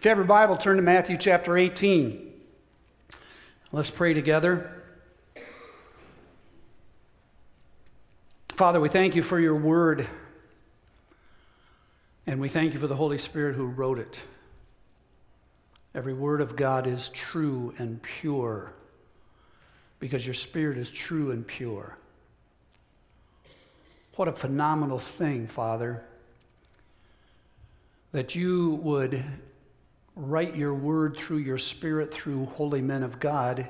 If you have your Bible, turn to Matthew chapter 18. Let's pray together. Father, we thank you for your word, and we thank you for the Holy Spirit who wrote it. Every word of God is true and pure because your spirit is true and pure. What a phenomenal thing, Father, that you would write your word through your spirit through holy men of God,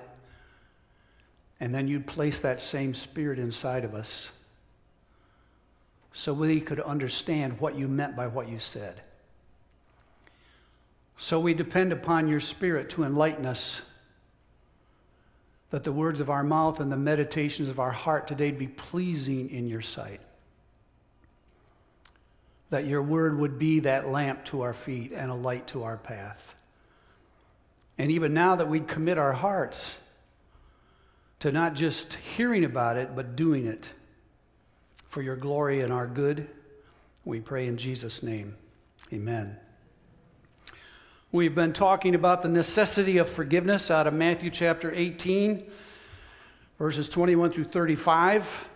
and then you'd place that same spirit inside of us so we could understand what you meant by what you said. So we depend upon your spirit to enlighten us that the words of our mouth and the meditations of our heart today be pleasing in your sight. That your word would be that lamp to our feet and a light to our path. And even now that we'd commit our hearts to not just hearing about it, but doing it for your glory and our good, we pray in Jesus' name. Amen. We've been talking about the necessity of forgiveness out of Matthew chapter 18, verses 21 through 35.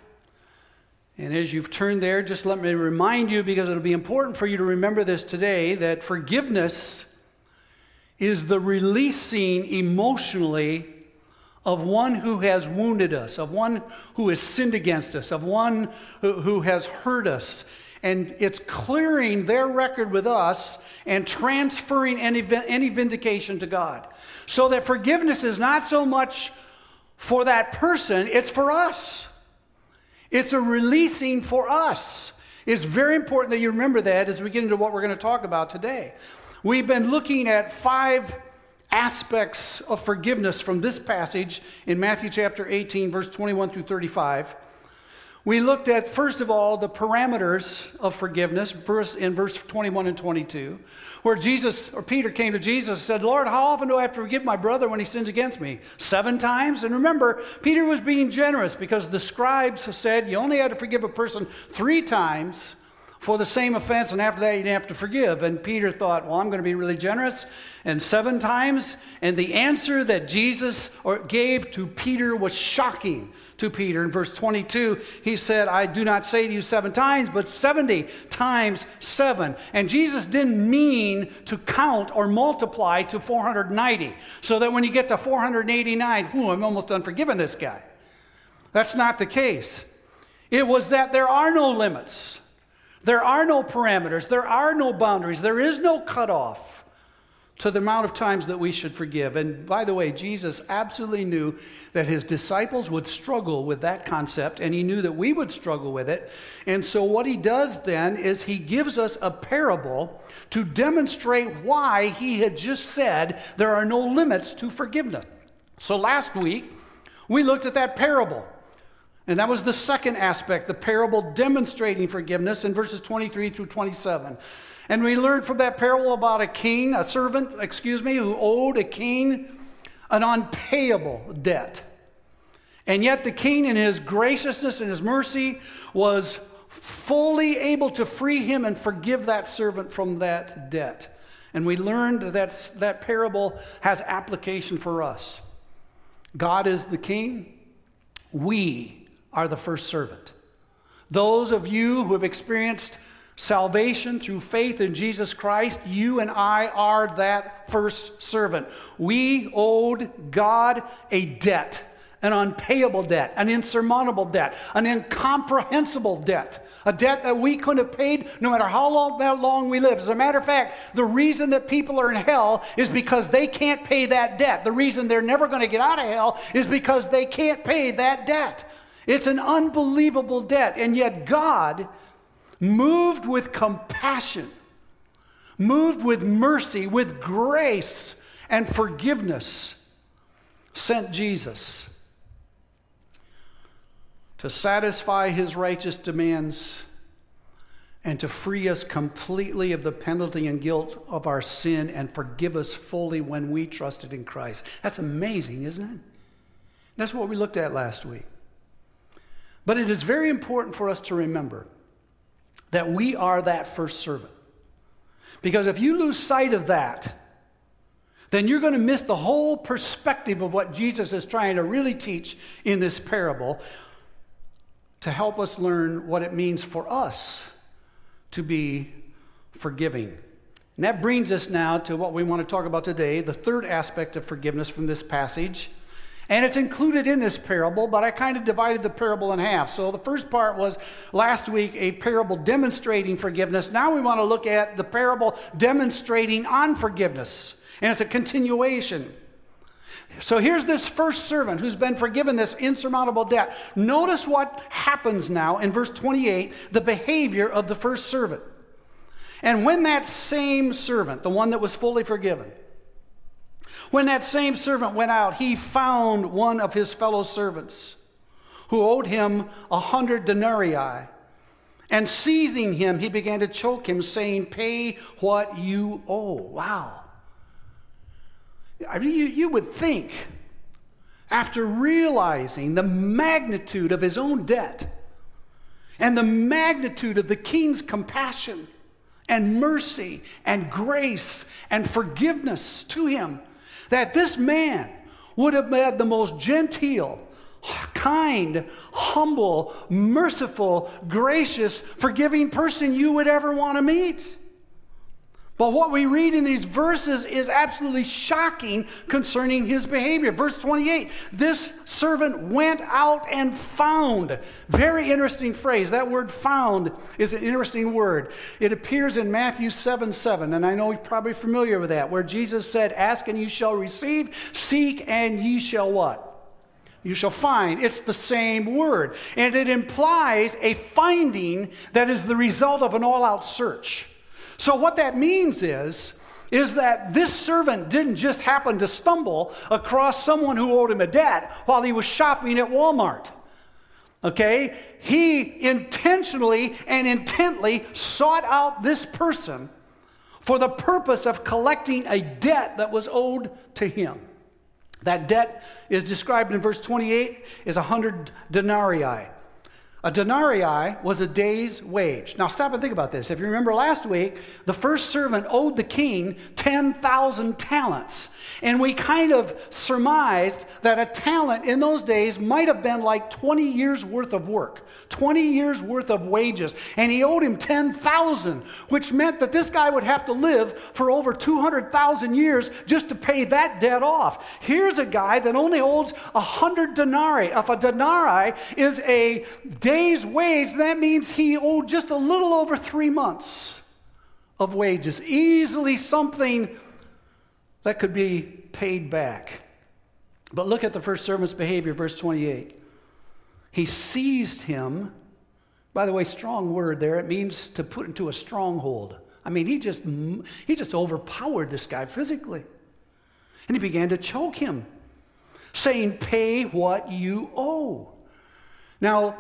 And as you've turned there, just let me remind you, because it'll be important for you to remember this today, that forgiveness is the releasing emotionally of one who has wounded us, of one who has sinned against us, of one who, has hurt us and it's clearing their record with us and transferring any, any vindication to God. So that forgiveness is not so much for that person, it's for us. It's a releasing for us. It's very important that you remember that as we get into what we're going to talk about today. We've been looking at five aspects of forgiveness from this passage in Matthew chapter 18, verse 21 through 35. We looked at, first of all, the parameters of forgiveness in verse 21 and 22, where Jesus or Peter came to Jesus and said, Lord, how often do I have to forgive my brother when he sins against me? Seven times? And remember, Peter was being generous because the scribes said you only had to forgive a person three times for the same offense, and after that, you didn't have to forgive. And Peter thought, well, I'm going to be really generous. And seven times, and the answer that Jesus gave to Peter was shocking to Peter. In verse 22, he said, I do not say to you seven times, but 70 times seven. And Jesus didn't mean to count or multiply to 490, so that when you get to 489, whoo, I'm almost done forgiving this guy. That's not the case. It was that there are no limits. There are no parameters, there are no boundaries, there is no cutoff to the amount of times that we should forgive. And by the way, Jesus absolutely knew that his disciples would struggle with that concept, and he knew that we would struggle with it. And so, what he does then is he gives us a parable to demonstrate why he had just said there are no limits to forgiveness. So, last week, we looked at that parable. And that was the second aspect, the parable demonstrating forgiveness in verses 23 through 27. And we learned from that parable about a king, a servant, excuse me, who owed a king an unpayable debt. And yet the king, in his graciousness and his mercy, was fully able to free him and forgive that servant from that debt. And we learned that that parable has application for us. God is the king. We are the first servant. Those of you who have experienced salvation through faith in Jesus Christ, you and I are that first servant. We owed God a debt, an unpayable debt, an insurmountable debt, an incomprehensible debt, a debt that we couldn't have paid no matter how long, how long we live. As a matter of fact, the reason that people are in hell is because they can't pay that debt. The reason they're never going to get out of hell is because they can't pay that debt. It's an unbelievable debt. And yet, God, moved with compassion, moved with mercy, with grace and forgiveness, sent Jesus to satisfy his righteous demands and to free us completely of the penalty and guilt of our sin and forgive us fully when we trusted in Christ. That's amazing, isn't it? That's what we looked at last week. But it is very important for us to remember that we are that first servant. Because if you lose sight of that, then you're going to miss the whole perspective of what Jesus is trying to really teach in this parable to help us learn what it means for us to be forgiving. And that brings us now to what we want to talk about today the third aspect of forgiveness from this passage. And it's included in this parable, but I kind of divided the parable in half. So the first part was last week a parable demonstrating forgiveness. Now we want to look at the parable demonstrating unforgiveness. And it's a continuation. So here's this first servant who's been forgiven this insurmountable debt. Notice what happens now in verse 28 the behavior of the first servant. And when that same servant, the one that was fully forgiven, when that same servant went out, he found one of his fellow servants who owed him a hundred denarii. And seizing him, he began to choke him, saying, Pay what you owe. Wow. I mean, you, you would think, after realizing the magnitude of his own debt and the magnitude of the king's compassion and mercy and grace and forgiveness to him, that this man would have been the most genteel, kind, humble, merciful, gracious, forgiving person you would ever want to meet. But what we read in these verses is absolutely shocking concerning his behavior. Verse 28 this servant went out and found. Very interesting phrase. That word found is an interesting word. It appears in Matthew 7 7, and I know you're probably familiar with that, where Jesus said, Ask and you shall receive, seek and ye shall what? You shall find. It's the same word. And it implies a finding that is the result of an all out search. So, what that means is, is that this servant didn't just happen to stumble across someone who owed him a debt while he was shopping at Walmart. Okay? He intentionally and intently sought out this person for the purpose of collecting a debt that was owed to him. That debt is described in verse 28 as a 100 denarii. A denarii was a day's wage. Now, stop and think about this. If you remember last week, the first servant owed the king 10,000 talents. And we kind of surmised that a talent in those days might have been like 20 years worth of work, 20 years worth of wages. And he owed him 10,000, which meant that this guy would have to live for over 200,000 years just to pay that debt off. Here's a guy that only owes 100 denarii. If a denarii is a day day's wage, that means he owed just a little over three months of wages. Easily something that could be paid back. But look at the first servant's behavior, verse 28. He seized him. By the way, strong word there. It means to put into a stronghold. I mean, he just he just overpowered this guy physically. And he began to choke him, saying, Pay what you owe. Now,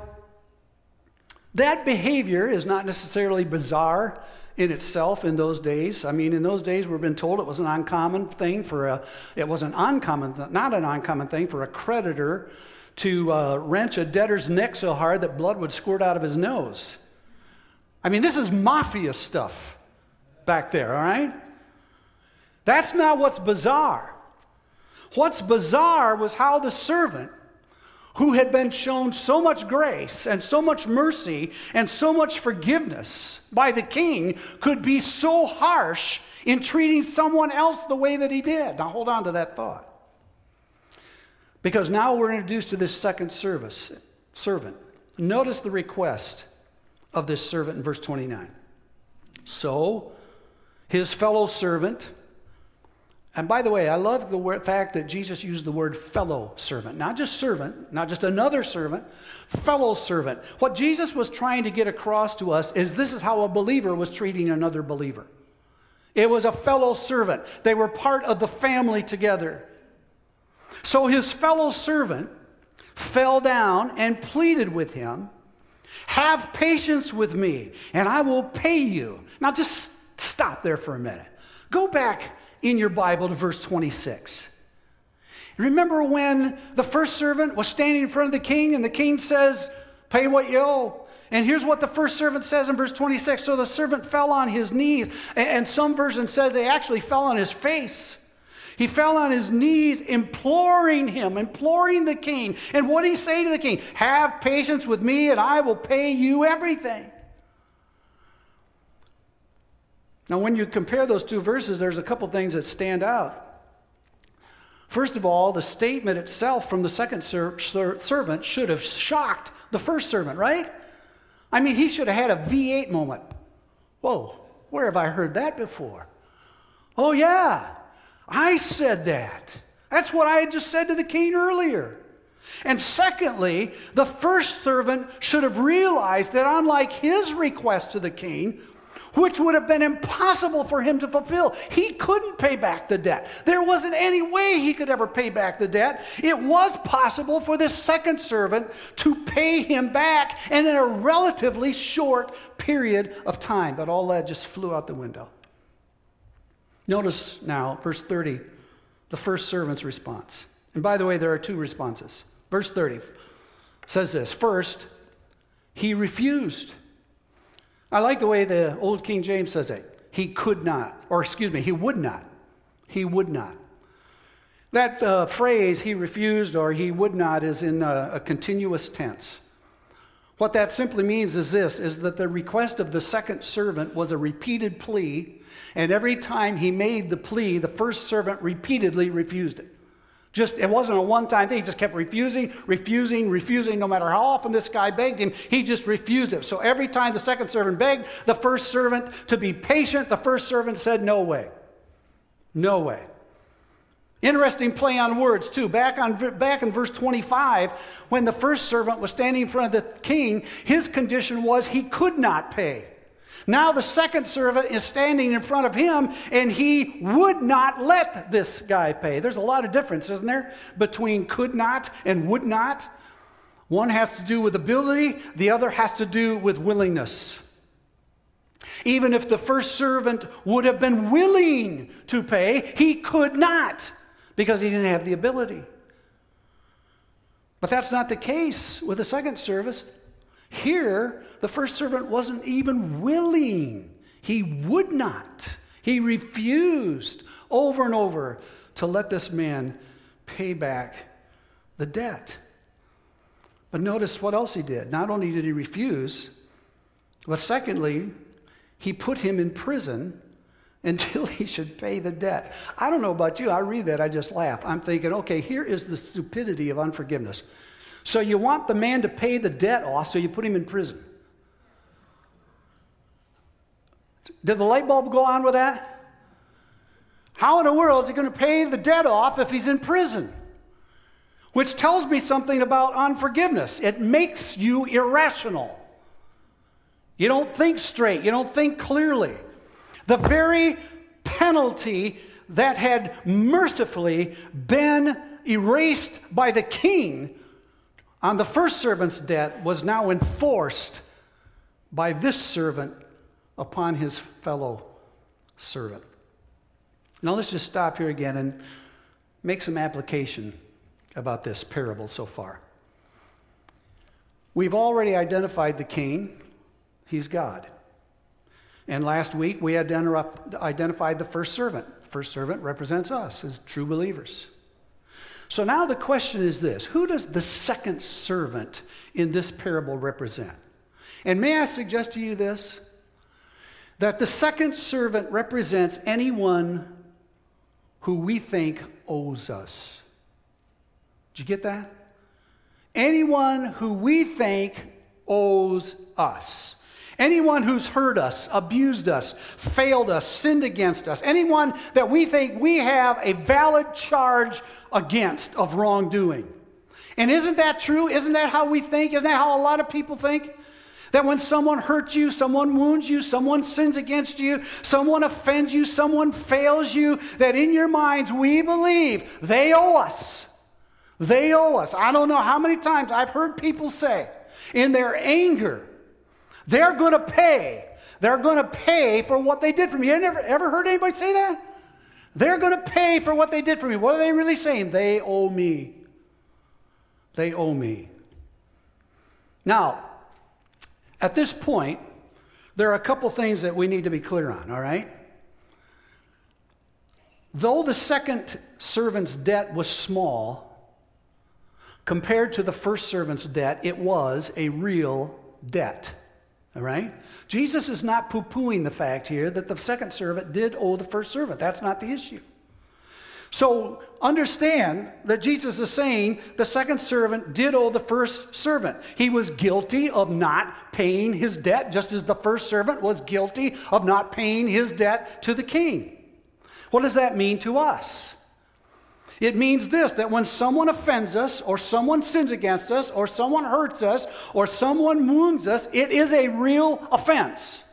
that behavior is not necessarily bizarre in itself in those days. I mean, in those days, we've been told it was an uncommon thing for a, it was an uncommon, not an uncommon thing for a creditor to uh, wrench a debtor's neck so hard that blood would squirt out of his nose. I mean, this is mafia stuff back there, all right? That's not what's bizarre. What's bizarre was how the servant who had been shown so much grace and so much mercy and so much forgiveness by the king could be so harsh in treating someone else the way that he did. Now hold on to that thought. Because now we're introduced to this second service, servant. Notice the request of this servant in verse 29. So his fellow servant and by the way, I love the word, fact that Jesus used the word fellow servant, not just servant, not just another servant, fellow servant. What Jesus was trying to get across to us is this is how a believer was treating another believer. It was a fellow servant, they were part of the family together. So his fellow servant fell down and pleaded with him, Have patience with me, and I will pay you. Now just stop there for a minute. Go back in your Bible to verse 26. Remember when the first servant was standing in front of the king and the king says, Pay what you owe. And here's what the first servant says in verse 26. So the servant fell on his knees, and some version says they actually fell on his face. He fell on his knees, imploring him, imploring the king. And what did he say to the king? Have patience with me, and I will pay you everything. Now, when you compare those two verses, there's a couple things that stand out. First of all, the statement itself from the second ser- ser- servant should have shocked the first servant, right? I mean, he should have had a V8 moment. Whoa, where have I heard that before? Oh, yeah, I said that. That's what I had just said to the king earlier. And secondly, the first servant should have realized that unlike his request to the king, which would have been impossible for him to fulfill. He couldn't pay back the debt. There wasn't any way he could ever pay back the debt. It was possible for this second servant to pay him back and in a relatively short period of time. But all that just flew out the window. Notice now, verse 30, the first servant's response. And by the way, there are two responses. Verse 30 says this First, he refused. I like the way the old King James says it. He could not, or excuse me, he would not. He would not. That uh, phrase, he refused or he would not, is in a, a continuous tense. What that simply means is this is that the request of the second servant was a repeated plea, and every time he made the plea, the first servant repeatedly refused it. Just, it wasn't a one time thing. He just kept refusing, refusing, refusing. No matter how often this guy begged him, he just refused it. So every time the second servant begged the first servant to be patient, the first servant said, No way. No way. Interesting play on words, too. Back, on, back in verse 25, when the first servant was standing in front of the king, his condition was he could not pay. Now the second servant is standing in front of him and he would not let this guy pay. There's a lot of difference, isn't there, between could not and would not? One has to do with ability, the other has to do with willingness. Even if the first servant would have been willing to pay, he could not because he didn't have the ability. But that's not the case with the second service. Here, the first servant wasn't even willing. He would not. He refused over and over to let this man pay back the debt. But notice what else he did. Not only did he refuse, but secondly, he put him in prison until he should pay the debt. I don't know about you. I read that, I just laugh. I'm thinking, okay, here is the stupidity of unforgiveness. So you want the man to pay the debt off, so you put him in prison. Did the light bulb go on with that? How in the world is he going to pay the debt off if he's in prison? Which tells me something about unforgiveness. It makes you irrational. You don't think straight, you don't think clearly. The very penalty that had mercifully been erased by the king on the first servant's debt was now enforced by this servant upon his fellow servant. Now let's just stop here again and make some application about this parable so far. We've already identified the king, he's God. And last week we identified the first servant. First servant represents us as true believers. So now the question is this Who does the second servant in this parable represent? And may I suggest to you this? That the second servant represents anyone who we think owes us. Did you get that? Anyone who we think owes us. Anyone who's hurt us, abused us, failed us, sinned against us, anyone that we think we have a valid charge against of wrongdoing. And isn't that true? Isn't that how we think? Isn't that how a lot of people think? That when someone hurts you, someone wounds you, someone sins against you, someone offends you, someone fails you, that in your minds we believe they owe us. They owe us. I don't know how many times I've heard people say in their anger, they're going to pay. They're going to pay for what they did for me. You never ever heard anybody say that? They're going to pay for what they did for me. What are they really saying? They owe me. They owe me. Now, at this point, there are a couple things that we need to be clear on, all right? Though the second servant's debt was small, compared to the first servant's debt, it was a real debt. All right? Jesus is not poo pooing the fact here that the second servant did owe the first servant. That's not the issue. So understand that Jesus is saying the second servant did owe the first servant. He was guilty of not paying his debt, just as the first servant was guilty of not paying his debt to the king. What does that mean to us? It means this that when someone offends us, or someone sins against us, or someone hurts us, or someone wounds us, it is a real offense.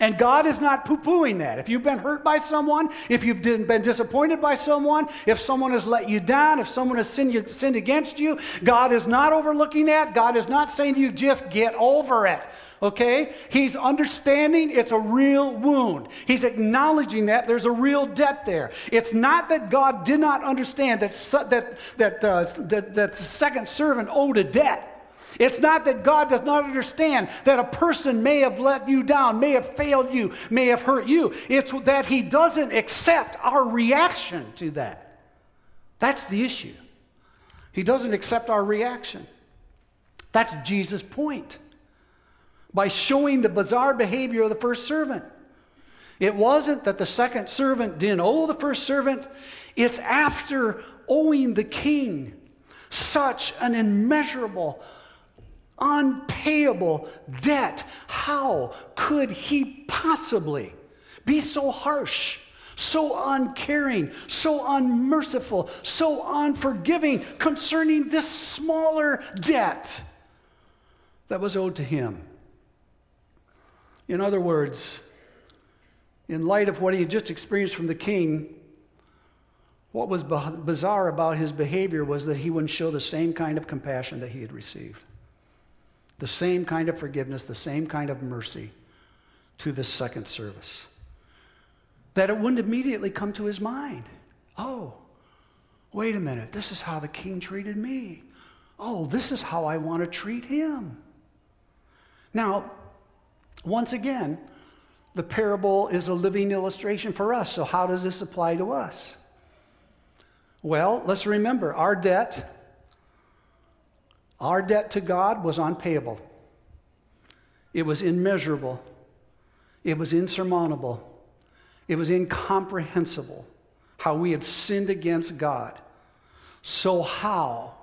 And God is not poo pooing that. If you've been hurt by someone, if you've been disappointed by someone, if someone has let you down, if someone has sinned, sinned against you, God is not overlooking that. God is not saying to you, just get over it. Okay? He's understanding it's a real wound. He's acknowledging that there's a real debt there. It's not that God did not understand that, that, that, uh, that, that the second servant owed a debt. It's not that God does not understand that a person may have let you down, may have failed you, may have hurt you. It's that He doesn't accept our reaction to that. That's the issue. He doesn't accept our reaction. That's Jesus' point. By showing the bizarre behavior of the first servant. It wasn't that the second servant didn't owe the first servant, it's after owing the king such an immeasurable, unpayable debt. How could he possibly be so harsh, so uncaring, so unmerciful, so unforgiving concerning this smaller debt that was owed to him? In other words, in light of what he had just experienced from the king, what was bizarre about his behavior was that he wouldn't show the same kind of compassion that he had received the same kind of forgiveness, the same kind of mercy to this second service. That it wouldn't immediately come to his mind. Oh, wait a minute, this is how the king treated me. Oh, this is how I want to treat him. Now, once again, the parable is a living illustration for us. So, how does this apply to us? Well, let's remember our debt our debt to God was unpayable, it was immeasurable, it was insurmountable, it was incomprehensible how we had sinned against God. So, how,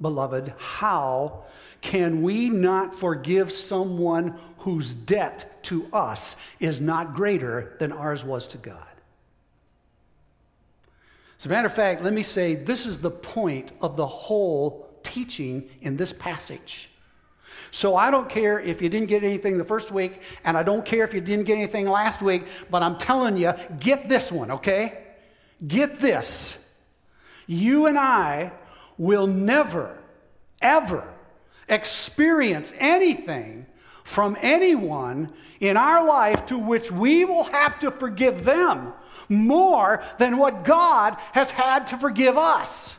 beloved, how can we not forgive someone whose debt to us is not greater than ours was to God? As a matter of fact, let me say this is the point of the whole teaching in this passage. So I don't care if you didn't get anything the first week, and I don't care if you didn't get anything last week, but I'm telling you, get this one, okay? Get this. You and I will never, ever experience anything from anyone in our life to which we will have to forgive them more than what God has had to forgive us.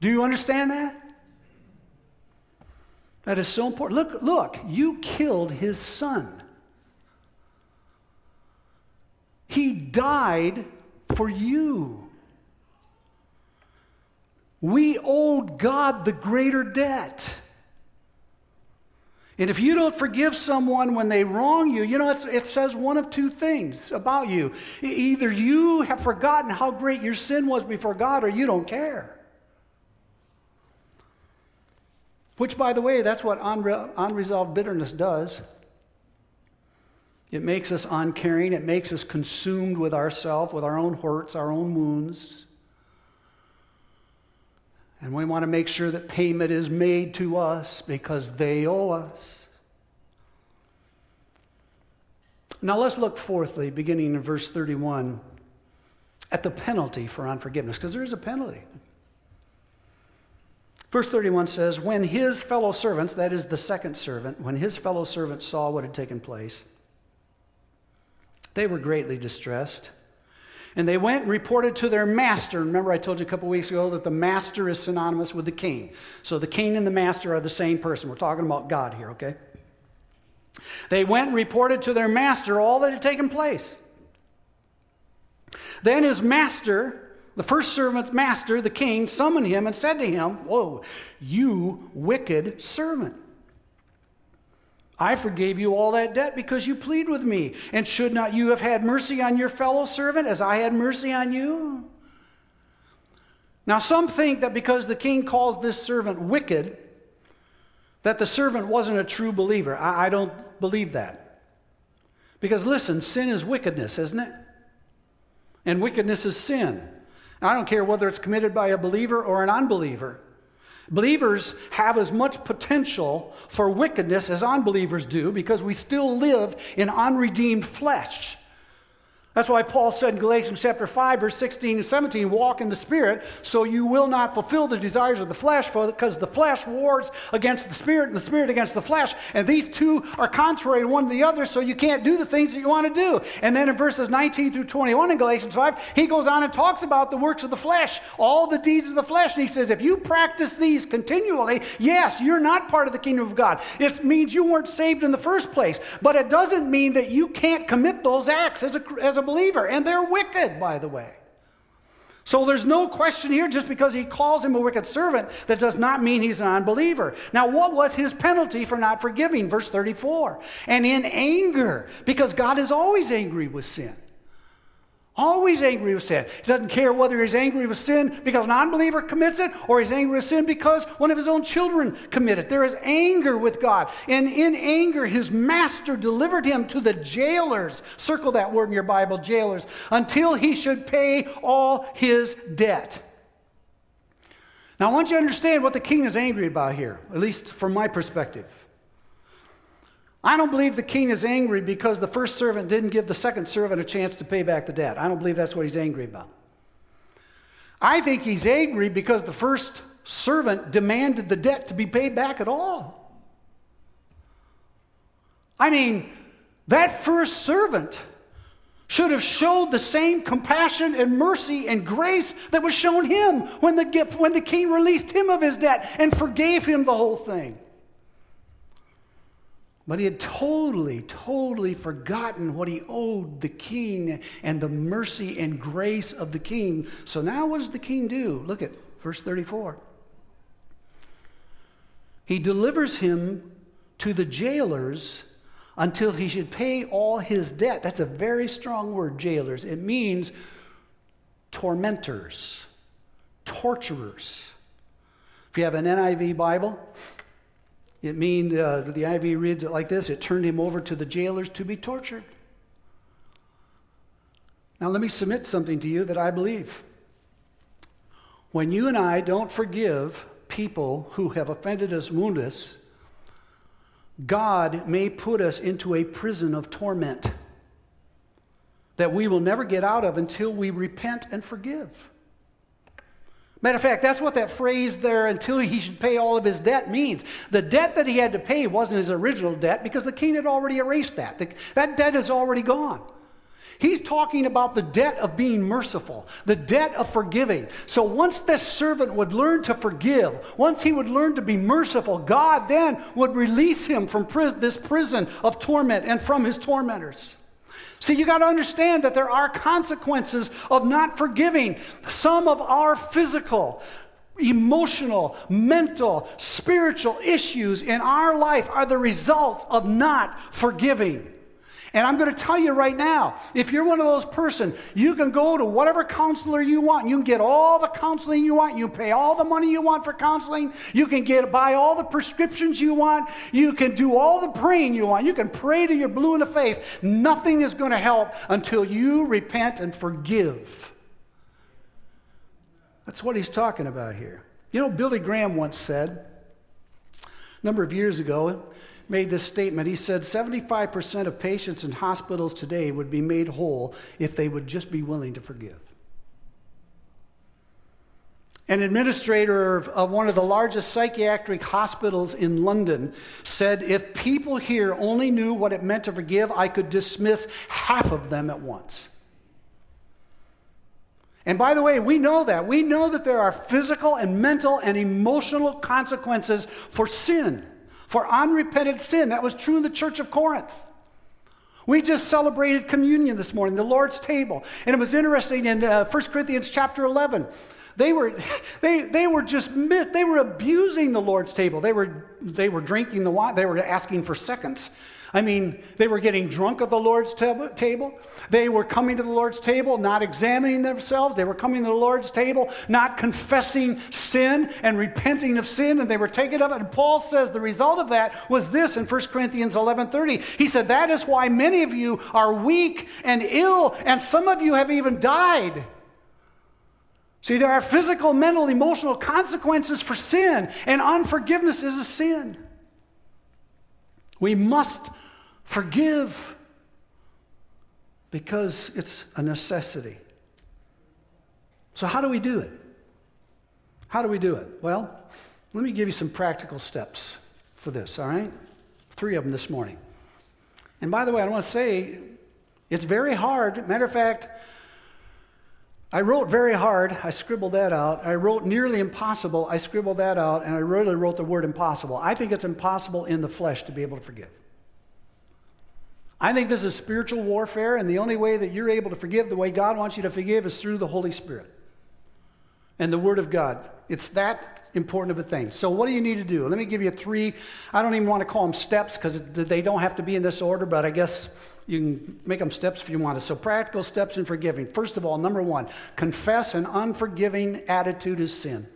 Do you understand that? That is so important. Look, look, you killed his son. He died for you. We owed God the greater debt. And if you don't forgive someone when they wrong you, you know, it says one of two things about you. Either you have forgotten how great your sin was before God, or you don't care. Which, by the way, that's what unre- unresolved bitterness does. It makes us uncaring, it makes us consumed with ourselves, with our own hurts, our own wounds. And we want to make sure that payment is made to us because they owe us. Now let's look fourthly, beginning in verse 31, at the penalty for unforgiveness, because there is a penalty. Verse 31 says, When his fellow servants, that is the second servant, when his fellow servants saw what had taken place, they were greatly distressed. And they went and reported to their master. Remember, I told you a couple weeks ago that the master is synonymous with the king. So the king and the master are the same person. We're talking about God here, okay? They went and reported to their master all that had taken place. Then his master, the first servant's master, the king, summoned him and said to him, Whoa, you wicked servant. I forgave you all that debt because you plead with me. And should not you have had mercy on your fellow servant as I had mercy on you? Now, some think that because the king calls this servant wicked, that the servant wasn't a true believer. I, I don't believe that. Because listen, sin is wickedness, isn't it? And wickedness is sin. I don't care whether it's committed by a believer or an unbeliever. Believers have as much potential for wickedness as unbelievers do because we still live in unredeemed flesh. That's why Paul said in Galatians chapter 5, verse 16 and 17, walk in the Spirit, so you will not fulfill the desires of the flesh, because the flesh wars against the Spirit and the Spirit against the flesh. And these two are contrary one to the other, so you can't do the things that you want to do. And then in verses 19 through 21 in Galatians 5, he goes on and talks about the works of the flesh, all the deeds of the flesh. And he says, if you practice these continually, yes, you're not part of the kingdom of God. It means you weren't saved in the first place. But it doesn't mean that you can't commit those acts as a, as a a believer, and they're wicked, by the way. So there's no question here, just because he calls him a wicked servant, that does not mean he's an unbeliever. Now, what was his penalty for not forgiving? Verse 34. And in anger, because God is always angry with sin. Always angry with sin. He doesn't care whether he's angry with sin because an unbeliever commits it or he's angry with sin because one of his own children committed it. There is anger with God. And in anger, his master delivered him to the jailers. Circle that word in your Bible, jailers, until he should pay all his debt. Now, I want you to understand what the king is angry about here, at least from my perspective. I don't believe the king is angry because the first servant didn't give the second servant a chance to pay back the debt. I don't believe that's what he's angry about. I think he's angry because the first servant demanded the debt to be paid back at all. I mean, that first servant should have showed the same compassion and mercy and grace that was shown him when the, when the king released him of his debt and forgave him the whole thing. But he had totally, totally forgotten what he owed the king and the mercy and grace of the king. So now what does the king do? Look at verse 34. He delivers him to the jailers until he should pay all his debt. That's a very strong word, jailers. It means tormentors, torturers. If you have an NIV Bible, it means, uh, the NIV reads it like this it turned him over to the jailers to be tortured. Now, let me submit something to you that I believe. When you and I don't forgive people who have offended us, wounded us, God may put us into a prison of torment that we will never get out of until we repent and forgive. Matter of fact, that's what that phrase there, until he should pay all of his debt, means. The debt that he had to pay wasn't his original debt because the king had already erased that. The, that debt is already gone. He's talking about the debt of being merciful, the debt of forgiving. So once this servant would learn to forgive, once he would learn to be merciful, God then would release him from this prison of torment and from his tormentors. See, you got to understand that there are consequences of not forgiving. Some of our physical, emotional, mental, spiritual issues in our life are the result of not forgiving. And I'm going to tell you right now, if you're one of those person, you can go to whatever counselor you want. You can get all the counseling you want. You pay all the money you want for counseling. You can get buy all the prescriptions you want. You can do all the praying you want. You can pray to you're blue in the face. Nothing is going to help until you repent and forgive. That's what he's talking about here. You know, Billy Graham once said, a number of years ago, made this statement. He said 75% of patients in hospitals today would be made whole if they would just be willing to forgive. An administrator of, one of the largest psychiatric hospitals in London said, If people here only knew what it meant to forgive, I could dismiss half of them at once. And by the way, we know that. We know that there are physical and mental and emotional consequences for sin for unrepented sin. That was true in the church of Corinth. We just celebrated communion this morning, the Lord's table. And it was interesting in uh, 1 Corinthians chapter 11. They were, they, they were just they were abusing the Lord's table. They were, they were drinking the wine. They were asking for seconds. I mean, they were getting drunk at the Lord's table. They were coming to the Lord's table, not examining themselves. They were coming to the Lord's table, not confessing sin and repenting of sin, and they were taking up. And Paul says the result of that was this in 1 Corinthians 11:30. He said, "That is why many of you are weak and ill, and some of you have even died." See, there are physical, mental, emotional consequences for sin, and unforgiveness is a sin. We must forgive because it's a necessity. So, how do we do it? How do we do it? Well, let me give you some practical steps for this, all right? Three of them this morning. And by the way, I want to say it's very hard. Matter of fact, I wrote very hard. I scribbled that out. I wrote nearly impossible. I scribbled that out. And I really wrote the word impossible. I think it's impossible in the flesh to be able to forgive. I think this is spiritual warfare, and the only way that you're able to forgive the way God wants you to forgive is through the Holy Spirit and the Word of God. It's that important of a thing. So, what do you need to do? Let me give you three. I don't even want to call them steps because they don't have to be in this order, but I guess you can make them steps if you want to. So, practical steps in forgiving. First of all, number one, confess an unforgiving attitude is sin.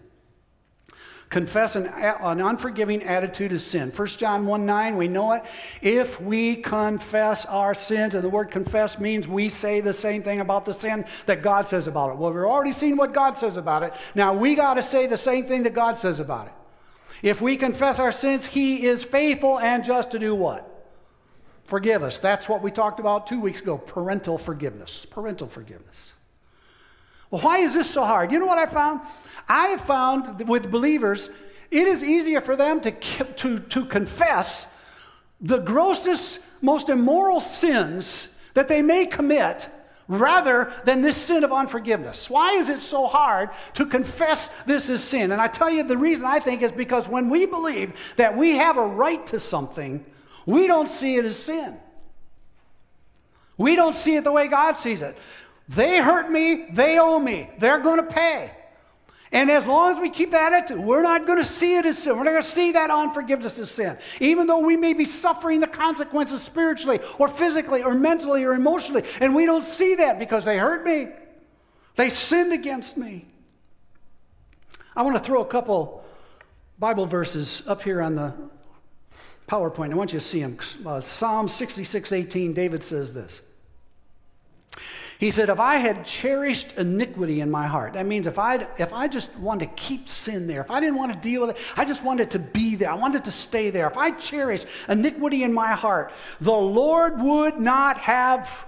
Confess an, an unforgiving attitude is sin. 1 John 1 9, we know it. If we confess our sins, and the word confess means we say the same thing about the sin that God says about it. Well, we've already seen what God says about it. Now we got to say the same thing that God says about it. If we confess our sins, He is faithful and just to do what? Forgive us. That's what we talked about two weeks ago parental forgiveness. Parental forgiveness. Well, why is this so hard? You know what I found? I have found with believers, it is easier for them to, to, to confess the grossest, most immoral sins that they may commit rather than this sin of unforgiveness. Why is it so hard to confess this as sin? And I tell you, the reason I think is because when we believe that we have a right to something, we don't see it as sin. We don't see it the way God sees it. They hurt me, they owe me, they're going to pay. And as long as we keep that attitude, we're not going to see it as sin. We're not going to see that unforgiveness as sin. Even though we may be suffering the consequences spiritually or physically or mentally or emotionally, and we don't see that because they hurt me, they sinned against me. I want to throw a couple Bible verses up here on the PowerPoint. I want you to see them. Uh, Psalm 66 18, David says this. He said, If I had cherished iniquity in my heart, that means if I if I just wanted to keep sin there, if I didn't want to deal with it, I just wanted to be there, I wanted to stay there. If I cherished iniquity in my heart, the Lord would not have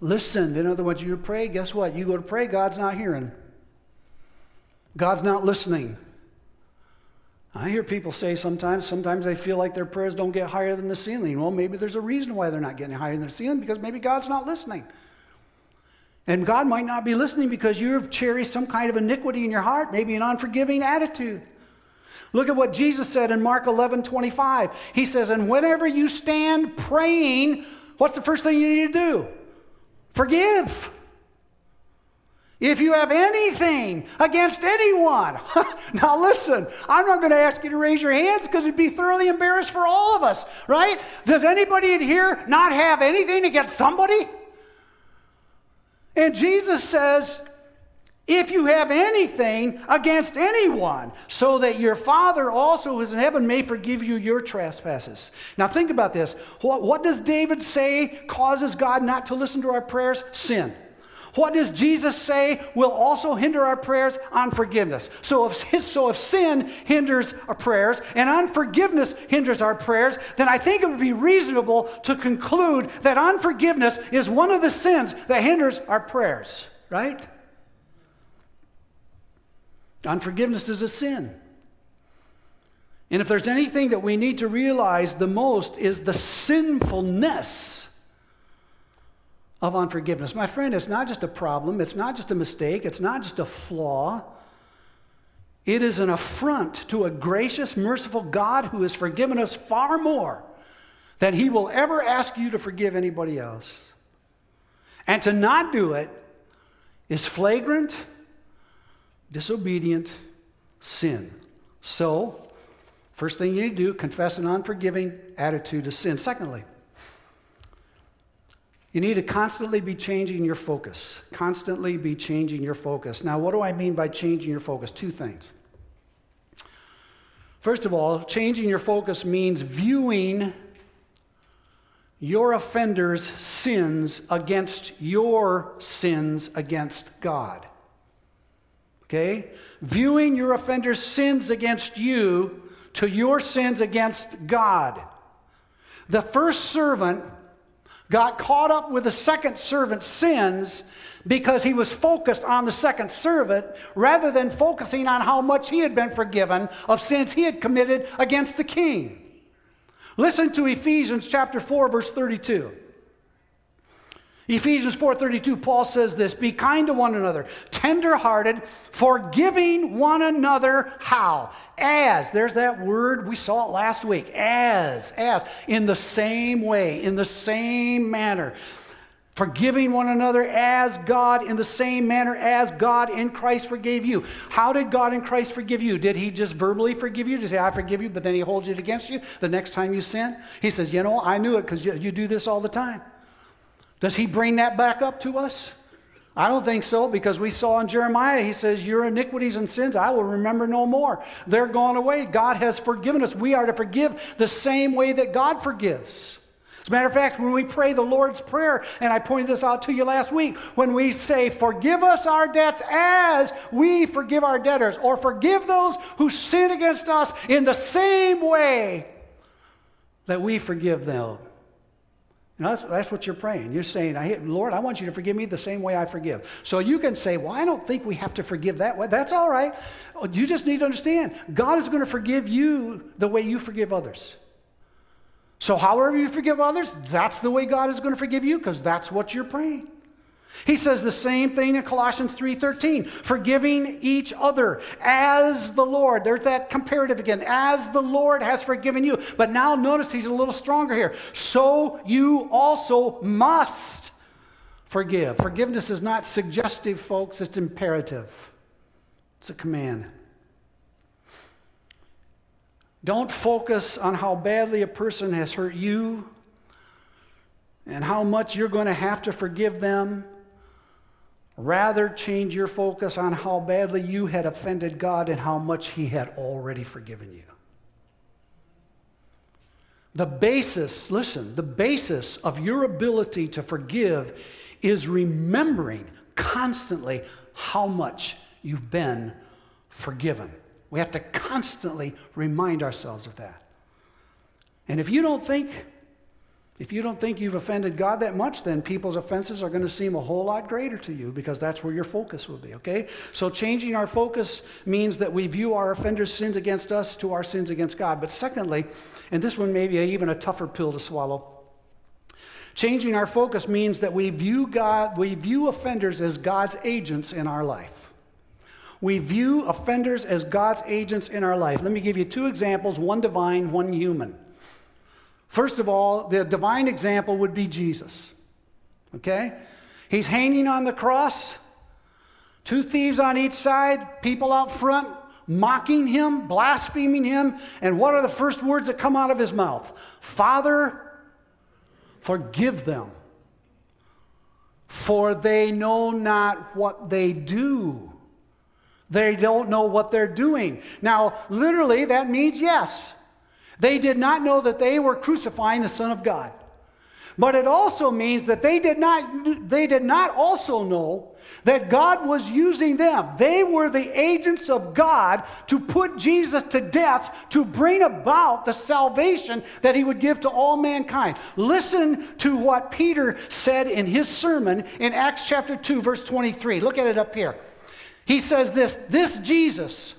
listened. In other words, you pray, guess what? You go to pray, God's not hearing. God's not listening. I hear people say sometimes, sometimes they feel like their prayers don't get higher than the ceiling. Well, maybe there's a reason why they're not getting higher than the ceiling because maybe God's not listening. And God might not be listening because you've cherished some kind of iniquity in your heart, maybe an unforgiving attitude. Look at what Jesus said in Mark 11 25. He says, And whenever you stand praying, what's the first thing you need to do? Forgive. If you have anything against anyone, now listen, I'm not going to ask you to raise your hands because it'd be thoroughly embarrassed for all of us, right? Does anybody in here not have anything against somebody? And Jesus says, if you have anything against anyone, so that your Father also who is in heaven may forgive you your trespasses. Now, think about this. What, what, does David say causes God not to listen to our prayers? Sin. What does Jesus say will also hinder our prayers? Unforgiveness. So if, so if sin hinders our prayers and unforgiveness hinders our prayers, then I think it would be reasonable to conclude that unforgiveness is one of the sins that hinders our prayers, right? Unforgiveness is a sin. And if there's anything that we need to realize the most is the sinfulness of unforgiveness. My friend, it's not just a problem, it's not just a mistake, it's not just a flaw. It is an affront to a gracious, merciful God who has forgiven us far more that he will ever ask you to forgive anybody else. And to not do it is flagrant, disobedient sin. So, first thing you need to do, confess an unforgiving attitude of sin. Secondly, you need to constantly be changing your focus. Constantly be changing your focus. Now, what do I mean by changing your focus? Two things. First of all, changing your focus means viewing your offender's sins against your sins against God. Okay? Viewing your offender's sins against you to your sins against God. The first servant got caught up with the second servant's sins because he was focused on the second servant rather than focusing on how much he had been forgiven of sins he had committed against the king. Listen to Ephesians chapter 4 verse 32. Ephesians 4:32 Paul says this, be kind to one another, tenderhearted, forgiving one another how? As. There's that word we saw it last week. As, as in the same way, in the same manner. Forgiving one another as God in the same manner as God in Christ forgave you. How did God in Christ forgive you? Did He just verbally forgive you to say, I forgive you, but then He holds it against you the next time you sin? He says, You know, I knew it because you, you do this all the time. Does he bring that back up to us? I don't think so because we saw in Jeremiah, he says, Your iniquities and sins I will remember no more. They're gone away. God has forgiven us. We are to forgive the same way that God forgives. As a matter of fact, when we pray the Lord's Prayer, and I pointed this out to you last week, when we say, Forgive us our debts as we forgive our debtors, or forgive those who sin against us in the same way that we forgive them. That's, that's, what you're praying. You're saying, I, Lord, I want you to forgive me the same way I forgive. So you can say, Well, I don't think we have to forgive that way. That's all right. You just need to understand God is going to forgive you the way you forgive others. So, however you forgive others, that's the way God is going to forgive you because that's what you're praying. He says the same thing in Colossians 3:13, forgiving each other as the Lord. There's that comparative again, as the Lord has forgiven you. But now notice he's a little stronger here. So you also must forgive. Forgiveness is not suggestive, folks, it's imperative. It's a command. Don't focus on how badly a person has hurt you and how much you're going to have to forgive them. Rather, change your focus on how badly you had offended God and how much He had already forgiven you. The basis, listen, the basis of your ability to forgive is remembering constantly how much you've been forgiven. We have to constantly remind ourselves of that. And if you don't think if you don't think you've offended God that much, then people's offenses are going to seem a whole lot greater to you because that's where your focus will be, okay? So changing our focus means that we view our offenders' sins against us to our sins against God. But secondly, and this one may be even a tougher pill to swallow, changing our focus means that we view God, we view offenders as God's agents in our life. We view offenders as God's agents in our life. Let me give you two examples, one divine, one human. First of all, the divine example would be Jesus. Okay? He's hanging on the cross, two thieves on each side, people out front mocking him, blaspheming him. And what are the first words that come out of his mouth? Father, forgive them, for they know not what they do. They don't know what they're doing. Now, literally, that means yes. They did not know that they were crucifying the Son of God. But it also means that they did not, they did not also know that God was using them. They were the agents of God to put Jesus to death to bring about the salvation that he would give to all mankind. Listen to what Peter said in his sermon in Acts chapter 2, verse 23. Look at it up here. He says this This Jesus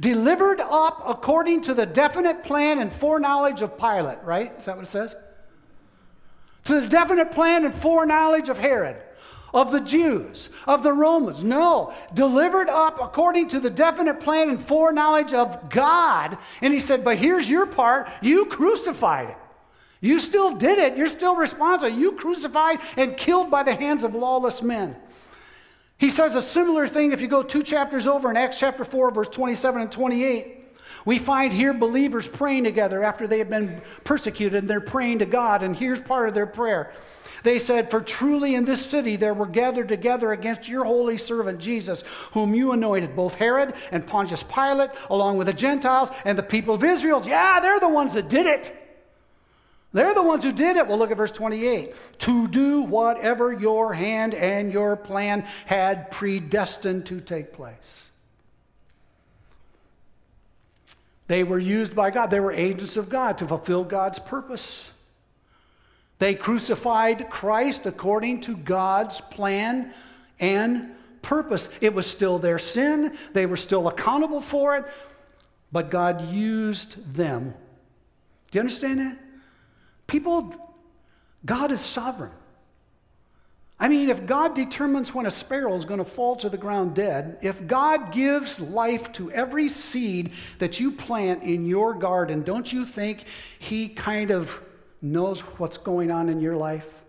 delivered up according to the definite plan and foreknowledge of Pilate, right? Is that what it says? To the definite plan and foreknowledge of Herod, of the Jews, of the Romans. No, delivered up according to the definite plan and foreknowledge of God. And he said, But here's your part you crucified him. You still did it. You're still responsible. You crucified and killed by the hands of lawless men. He says a similar thing if you go two chapters over in Acts chapter 4, verse 27 and 28. We find here believers praying together after they have been persecuted and they're praying to God. And here's part of their prayer. They said, For truly in this city there were gathered together against your holy servant Jesus, whom you anointed, both Herod and Pontius Pilate, along with the Gentiles and the people of Israel. Yeah, they're the ones that did it. They're the ones who did it. Well, look at verse 28. To do whatever your hand and your plan had predestined to take place. They were used by God. They were agents of God to fulfill God's purpose. They crucified Christ according to God's plan and purpose. It was still their sin, they were still accountable for it, but God used them. Do you understand that? People, God is sovereign. I mean, if God determines when a sparrow is going to fall to the ground dead, if God gives life to every seed that you plant in your garden, don't you think He kind of knows what's going on in your life?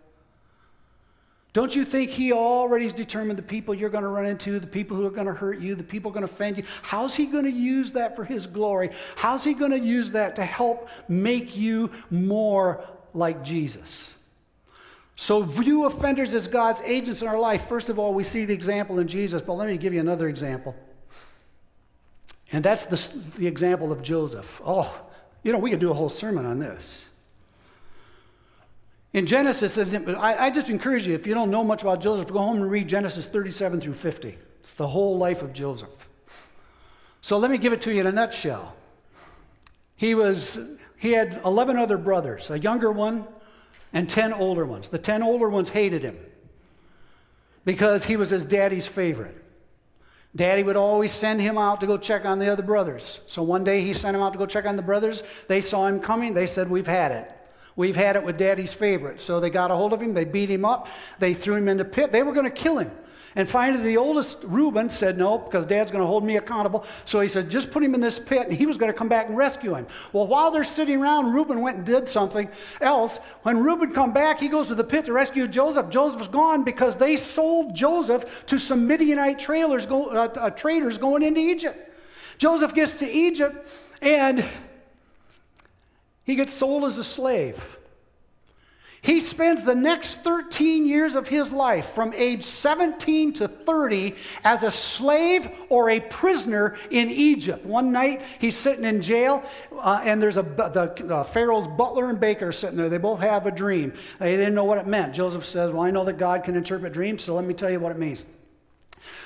Don't you think he already's determined the people you're going to run into, the people who are going to hurt you, the people going to offend you? How's he going to use that for his glory? How's he going to use that to help make you more like Jesus? So, view offenders as God's agents in our life. First of all, we see the example in Jesus, but let me give you another example. And that's the, the example of Joseph. Oh, you know, we could do a whole sermon on this. In Genesis, I, just encourage you, if you don't know much about Joseph, go home and read Genesis 37 through 50. It's the whole life of Joseph. So let me give it to you in a nutshell. He was he had 11 other brothers, a younger one and 10 older ones. The 10 older ones hated him because he was his daddy's favorite. Daddy would always send him out to go check on the other brothers. So one day he sent him out to go check on the brothers. They saw him coming. They said, We've had it. We've had it with daddy's favorite. So they got a hold of him, they beat him up, they threw him in the pit. They were going to kill him. And finally, the oldest, Reuben, said, No, because dad's going to hold me accountable. So he said, Just put him in this pit, and he was going to come back and rescue him. Well, while they're sitting around, Reuben went and did something else. When Reuben come back, he goes to the pit to rescue Joseph. Joseph's gone because they sold Joseph to some Midianite trailers, go, uh, uh, traders going into Egypt. Joseph gets to Egypt, and he gets sold as a slave. He spends the next 13 years of his life, from age 17 to 30, as a slave or a prisoner in Egypt. One night, he's sitting in jail, uh, and there's a the, uh, Pharaoh's butler and baker sitting there. They both have a dream. They didn't know what it meant. Joseph says, "Well, I know that God can interpret dreams, so let me tell you what it means."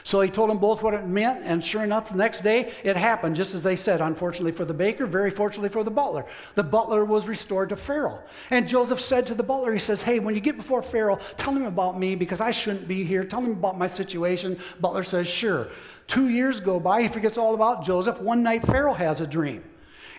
So he told them both what it meant, and sure enough, the next day it happened, just as they said. Unfortunately for the baker, very fortunately for the butler. The butler was restored to Pharaoh. And Joseph said to the butler, he says, Hey, when you get before Pharaoh, tell him about me because I shouldn't be here. Tell him about my situation. Butler says, Sure. Two years go by, he forgets all about Joseph. One night, Pharaoh has a dream.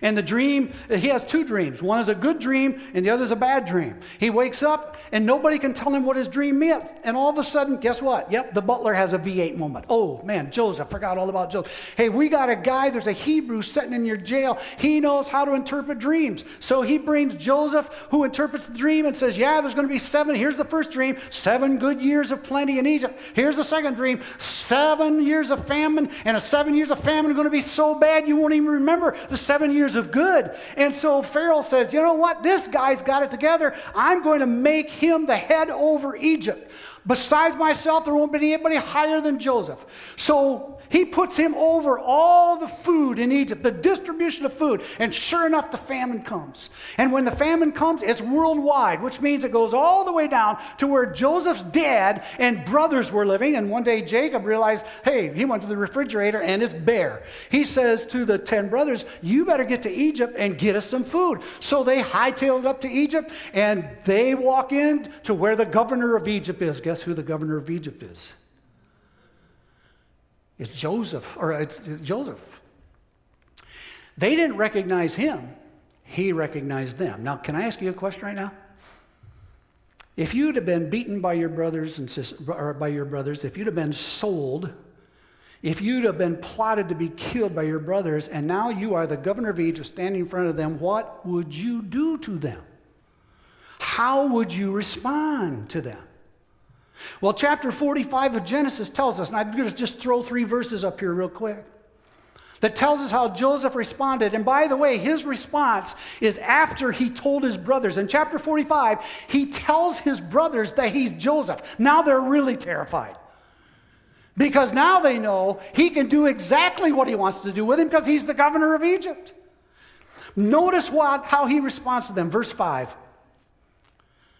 And the dream, he has two dreams. One is a good dream, and the other is a bad dream. He wakes up, and nobody can tell him what his dream meant. And all of a sudden, guess what? Yep, the butler has a V8 moment. Oh, man, Joseph, forgot all about Joseph. Hey, we got a guy, there's a Hebrew sitting in your jail. He knows how to interpret dreams. So he brings Joseph, who interprets the dream, and says, Yeah, there's going to be seven. Here's the first dream seven good years of plenty in Egypt. Here's the second dream seven years of famine, and a seven years of famine are going to be so bad you won't even remember the seven years of good. And so Pharaoh says, You know what? This guy's got it together. I'm going to make him the head over Egypt. Besides myself, there won't be anybody higher than Joseph. So he puts him over all the food in Egypt, the distribution of food. And sure enough, the famine comes. And when the famine comes, it's worldwide, which means it goes all the way down to where Joseph's dad and brothers were living. And one day Jacob realized, hey, he went to the refrigerator and it's bare. He says to the 10 brothers, you better get to Egypt and get us some food. So they hightailed up to Egypt and they walk in to where the governor of Egypt is guess who the governor of Egypt is? It's Joseph, or it's Joseph. They didn't recognize him, he recognized them. Now, can I ask you a question right now? If you'd have been beaten by your brothers and sisters, or by your brothers, if you'd have been sold, if you'd have been plotted to be killed by your brothers, and now you are the governor of Egypt standing in front of them, what would you do to them? how would you respond to them? Well, chapter 45 of Genesis tells us, and I'm going to just throw three verses up here real quick, that tells us how Joseph responded. And by the way, his response is after he told his brothers. In chapter 45, he tells his brothers that he's Joseph. Now they're really terrified. Because now they know he can do exactly what he wants to do with him because he's the governor of Egypt. Notice what, how he responds to them. Verse 5.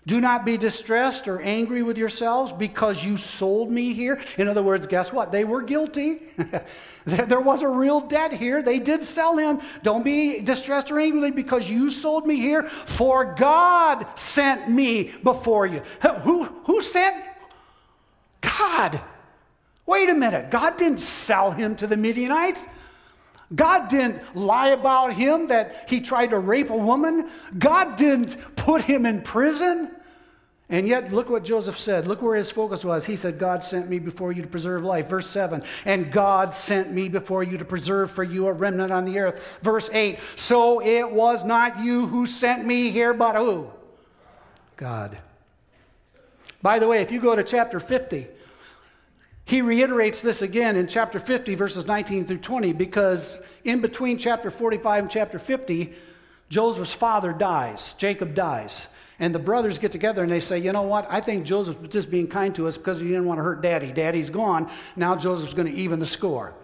Do not be distressed or angry with yourselves because you sold me here. In other words, guess what? They were guilty. there was a real debt here. They did sell him. Don't be distressed or angry because you sold me here, for God sent me before you. Who, who sent? God. Wait a minute. God didn't sell him to the Midianites. God didn't lie about him that he tried to rape a woman. God didn't put him in prison. And yet, look what Joseph said. Look where his focus was. He said, God sent me before you to preserve life. Verse 7. And God sent me before you to preserve for you a remnant on the earth. Verse 8. So it was not you who sent me here, but who? God. By the way, if you go to chapter 50, he reiterates this again in chapter 50, verses 19 through 20, because in between chapter 45 and chapter 50, Joseph's father dies, Jacob dies. And the brothers get together and they say, you know what? I think Joseph was just being kind to us because he didn't want to hurt daddy. Daddy's gone. Now Joseph's going to even the score.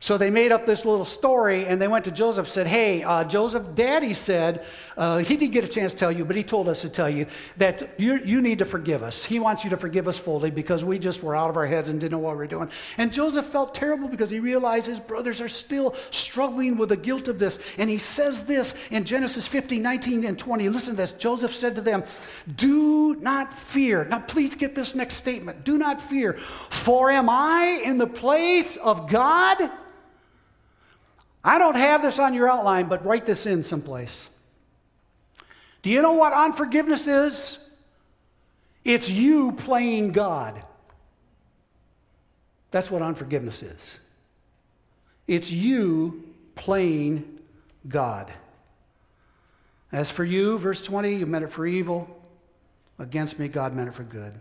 So they made up this little story and they went to Joseph said, Hey, uh, Joseph, daddy said, uh, he didn't get a chance to tell you, but he told us to tell you that you, you need to forgive us. He wants you to forgive us fully because we just were out of our heads and didn't know what we were doing. And Joseph felt terrible because he realized his brothers are still struggling with the guilt of this. And he says this in Genesis 50, 19, and 20. Listen to this. Joseph said to them, Do not fear. Now, please get this next statement. Do not fear, for am I in the place of God? I don't have this on your outline, but write this in someplace. Do you know what unforgiveness is? It's you playing God. That's what unforgiveness is. It's you playing God. As for you, verse 20, you meant it for evil. Against me, God meant it for good.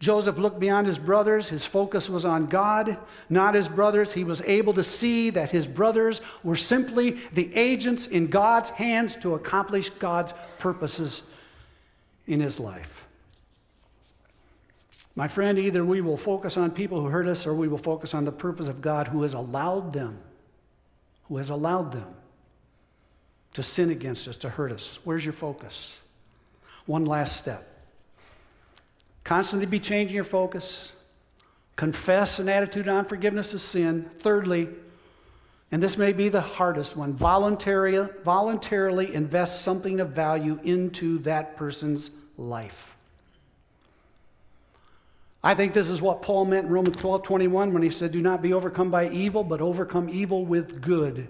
Joseph looked beyond his brothers. His focus was on God, not his brothers. He was able to see that his brothers were simply the agents in God's hands to accomplish God's purposes in his life. My friend, either we will focus on people who hurt us or we will focus on the purpose of God who has allowed them, who has allowed them to sin against us, to hurt us. Where's your focus? One last step. Constantly be changing your focus. Confess an attitude of unforgiveness of sin. Thirdly, and this may be the hardest one, voluntarily, voluntarily invest something of value into that person's life. I think this is what Paul meant in Romans 12 21 when he said, Do not be overcome by evil, but overcome evil with good.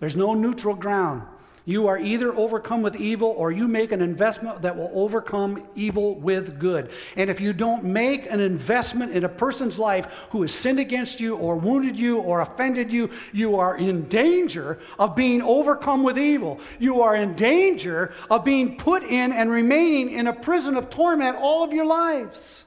There's no neutral ground. You are either overcome with evil or you make an investment that will overcome evil with good. And if you don't make an investment in a person's life who has sinned against you or wounded you or offended you, you are in danger of being overcome with evil. You are in danger of being put in and remaining in a prison of torment all of your lives.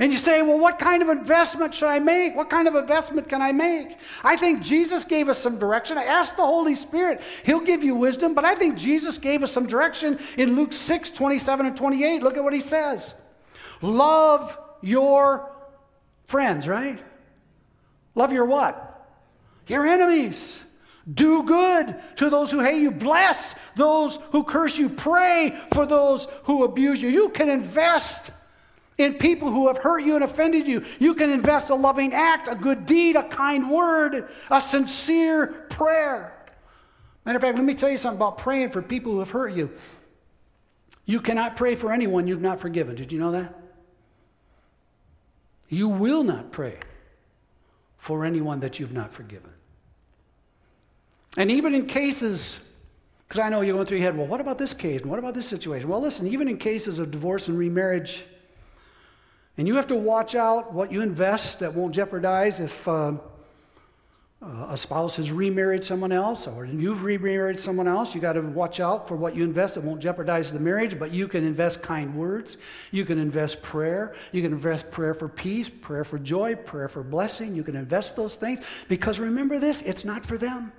And you say, well, what kind of investment should I make? What kind of investment can I make? I think Jesus gave us some direction. I asked the Holy Spirit, He'll give you wisdom, but I think Jesus gave us some direction in Luke 6 27 and 28. Look at what He says Love your friends, right? Love your what? Your enemies. Do good to those who hate you. Bless those who curse you. Pray for those who abuse you. You can invest in people who have hurt you and offended you. You can invest a loving act, a good deed, a kind word, a sincere prayer. Matter of fact, let me tell you something about praying for people who have hurt you. You cannot pray for anyone you've not forgiven. Did you know that? You will not pray for anyone that you've not forgiven. And even in cases, because I know you're going through your head, well, what about this case? What about this situation? Well, listen, even in cases of divorce and remarriage, and you have to watch out what you invest that won't jeopardize if uh, uh, a spouse has remarried someone else or you've remarried someone else, you got to watch out for what you invest. that won't jeopardize the marriage, but you can invest kind words. You can invest prayer. You can invest prayer for peace, prayer for joy, prayer for blessing. You can invest those things because remember this it's not for them.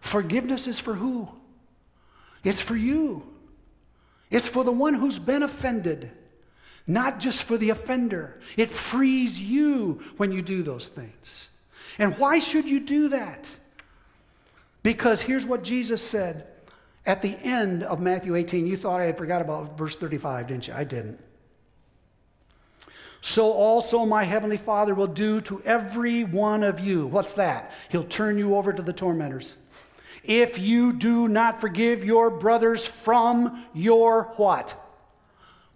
Forgiveness is for who? It's for you. It's for the one who's been offended, not just for the offender. It frees you when you do those things. And why should you do that? Because here's what Jesus said at the end of Matthew 18. You thought I had forgot about verse 35, didn't you? I didn't. So also my heavenly Father will do to every one of you. What's that? He'll turn you over to the tormentors. If you do not forgive your brothers from your what?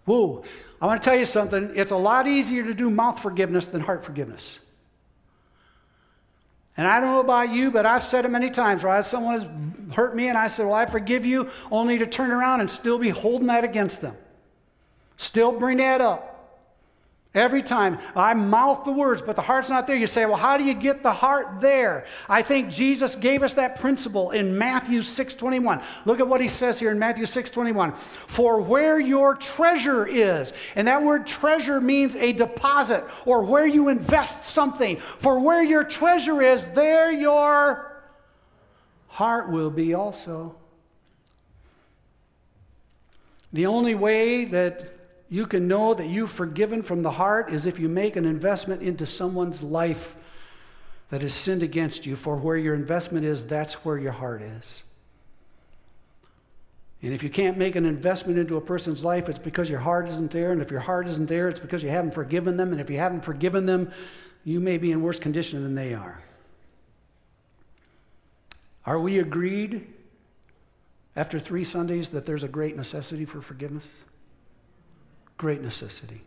Whoa. I want to tell you something. It's a lot easier to do mouth forgiveness than heart forgiveness. And I don't know about you, but I've said it many times, right? Someone has hurt me, and I said, Well, I forgive you, only to turn around and still be holding that against them. Still bring that up. Every time I mouth the words, but the heart's not there, you say, Well, how do you get the heart there? I think Jesus gave us that principle in Matthew 6 21. Look at what he says here in Matthew 6 21. For where your treasure is, and that word treasure means a deposit or where you invest something. For where your treasure is, there your heart will be also. The only way that you can know that you've forgiven from the heart is if you make an investment into someone's life that has sinned against you. For where your investment is, that's where your heart is. And if you can't make an investment into a person's life, it's because your heart isn't there. And if your heart isn't there, it's because you haven't forgiven them. And if you haven't forgiven them, you may be in worse condition than they are. Are we agreed after three Sundays that there's a great necessity for forgiveness? Great necessity.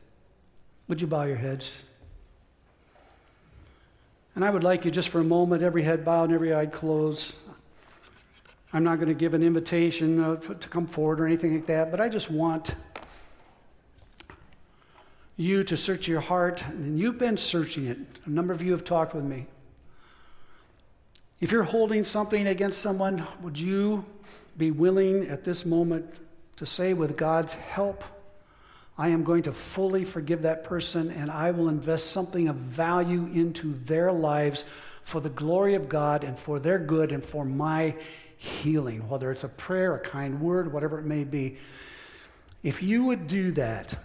Would you bow your heads? And I would like you just for a moment, every head bowed and every eye closed. I'm not going to give an invitation uh, to come forward or anything like that, but I just want you to search your heart, and you've been searching it. A number of you have talked with me. If you're holding something against someone, would you be willing at this moment to say, with God's help, I am going to fully forgive that person and I will invest something of value into their lives for the glory of God and for their good and for my healing, whether it's a prayer, a kind word, whatever it may be. If you would do that,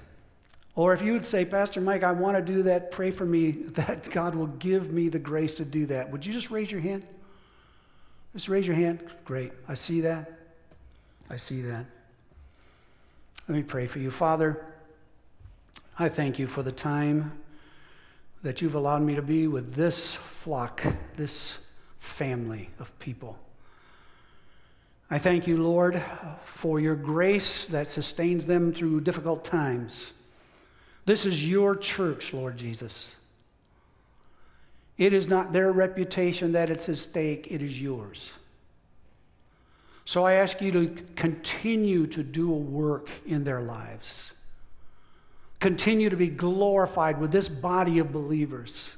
or if you would say, Pastor Mike, I want to do that, pray for me that God will give me the grace to do that. Would you just raise your hand? Just raise your hand. Great. I see that. I see that. Let me pray for you. Father, I thank you for the time that you've allowed me to be with this flock, this family of people. I thank you, Lord, for your grace that sustains them through difficult times. This is your church, Lord Jesus. It is not their reputation that it's at stake, it is yours. So I ask you to continue to do a work in their lives continue to be glorified with this body of believers.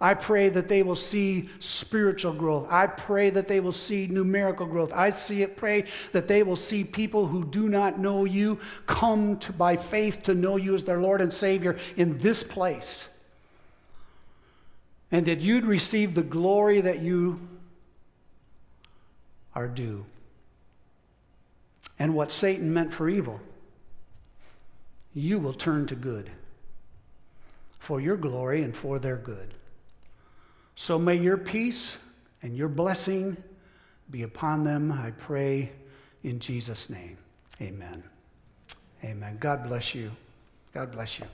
I pray that they will see spiritual growth. I pray that they will see numerical growth. I see it, pray that they will see people who do not know you come to, by faith to know you as their Lord and Savior in this place. And that you'd receive the glory that you are due. And what Satan meant for evil you will turn to good for your glory and for their good. So may your peace and your blessing be upon them, I pray in Jesus' name. Amen. Amen. God bless you. God bless you.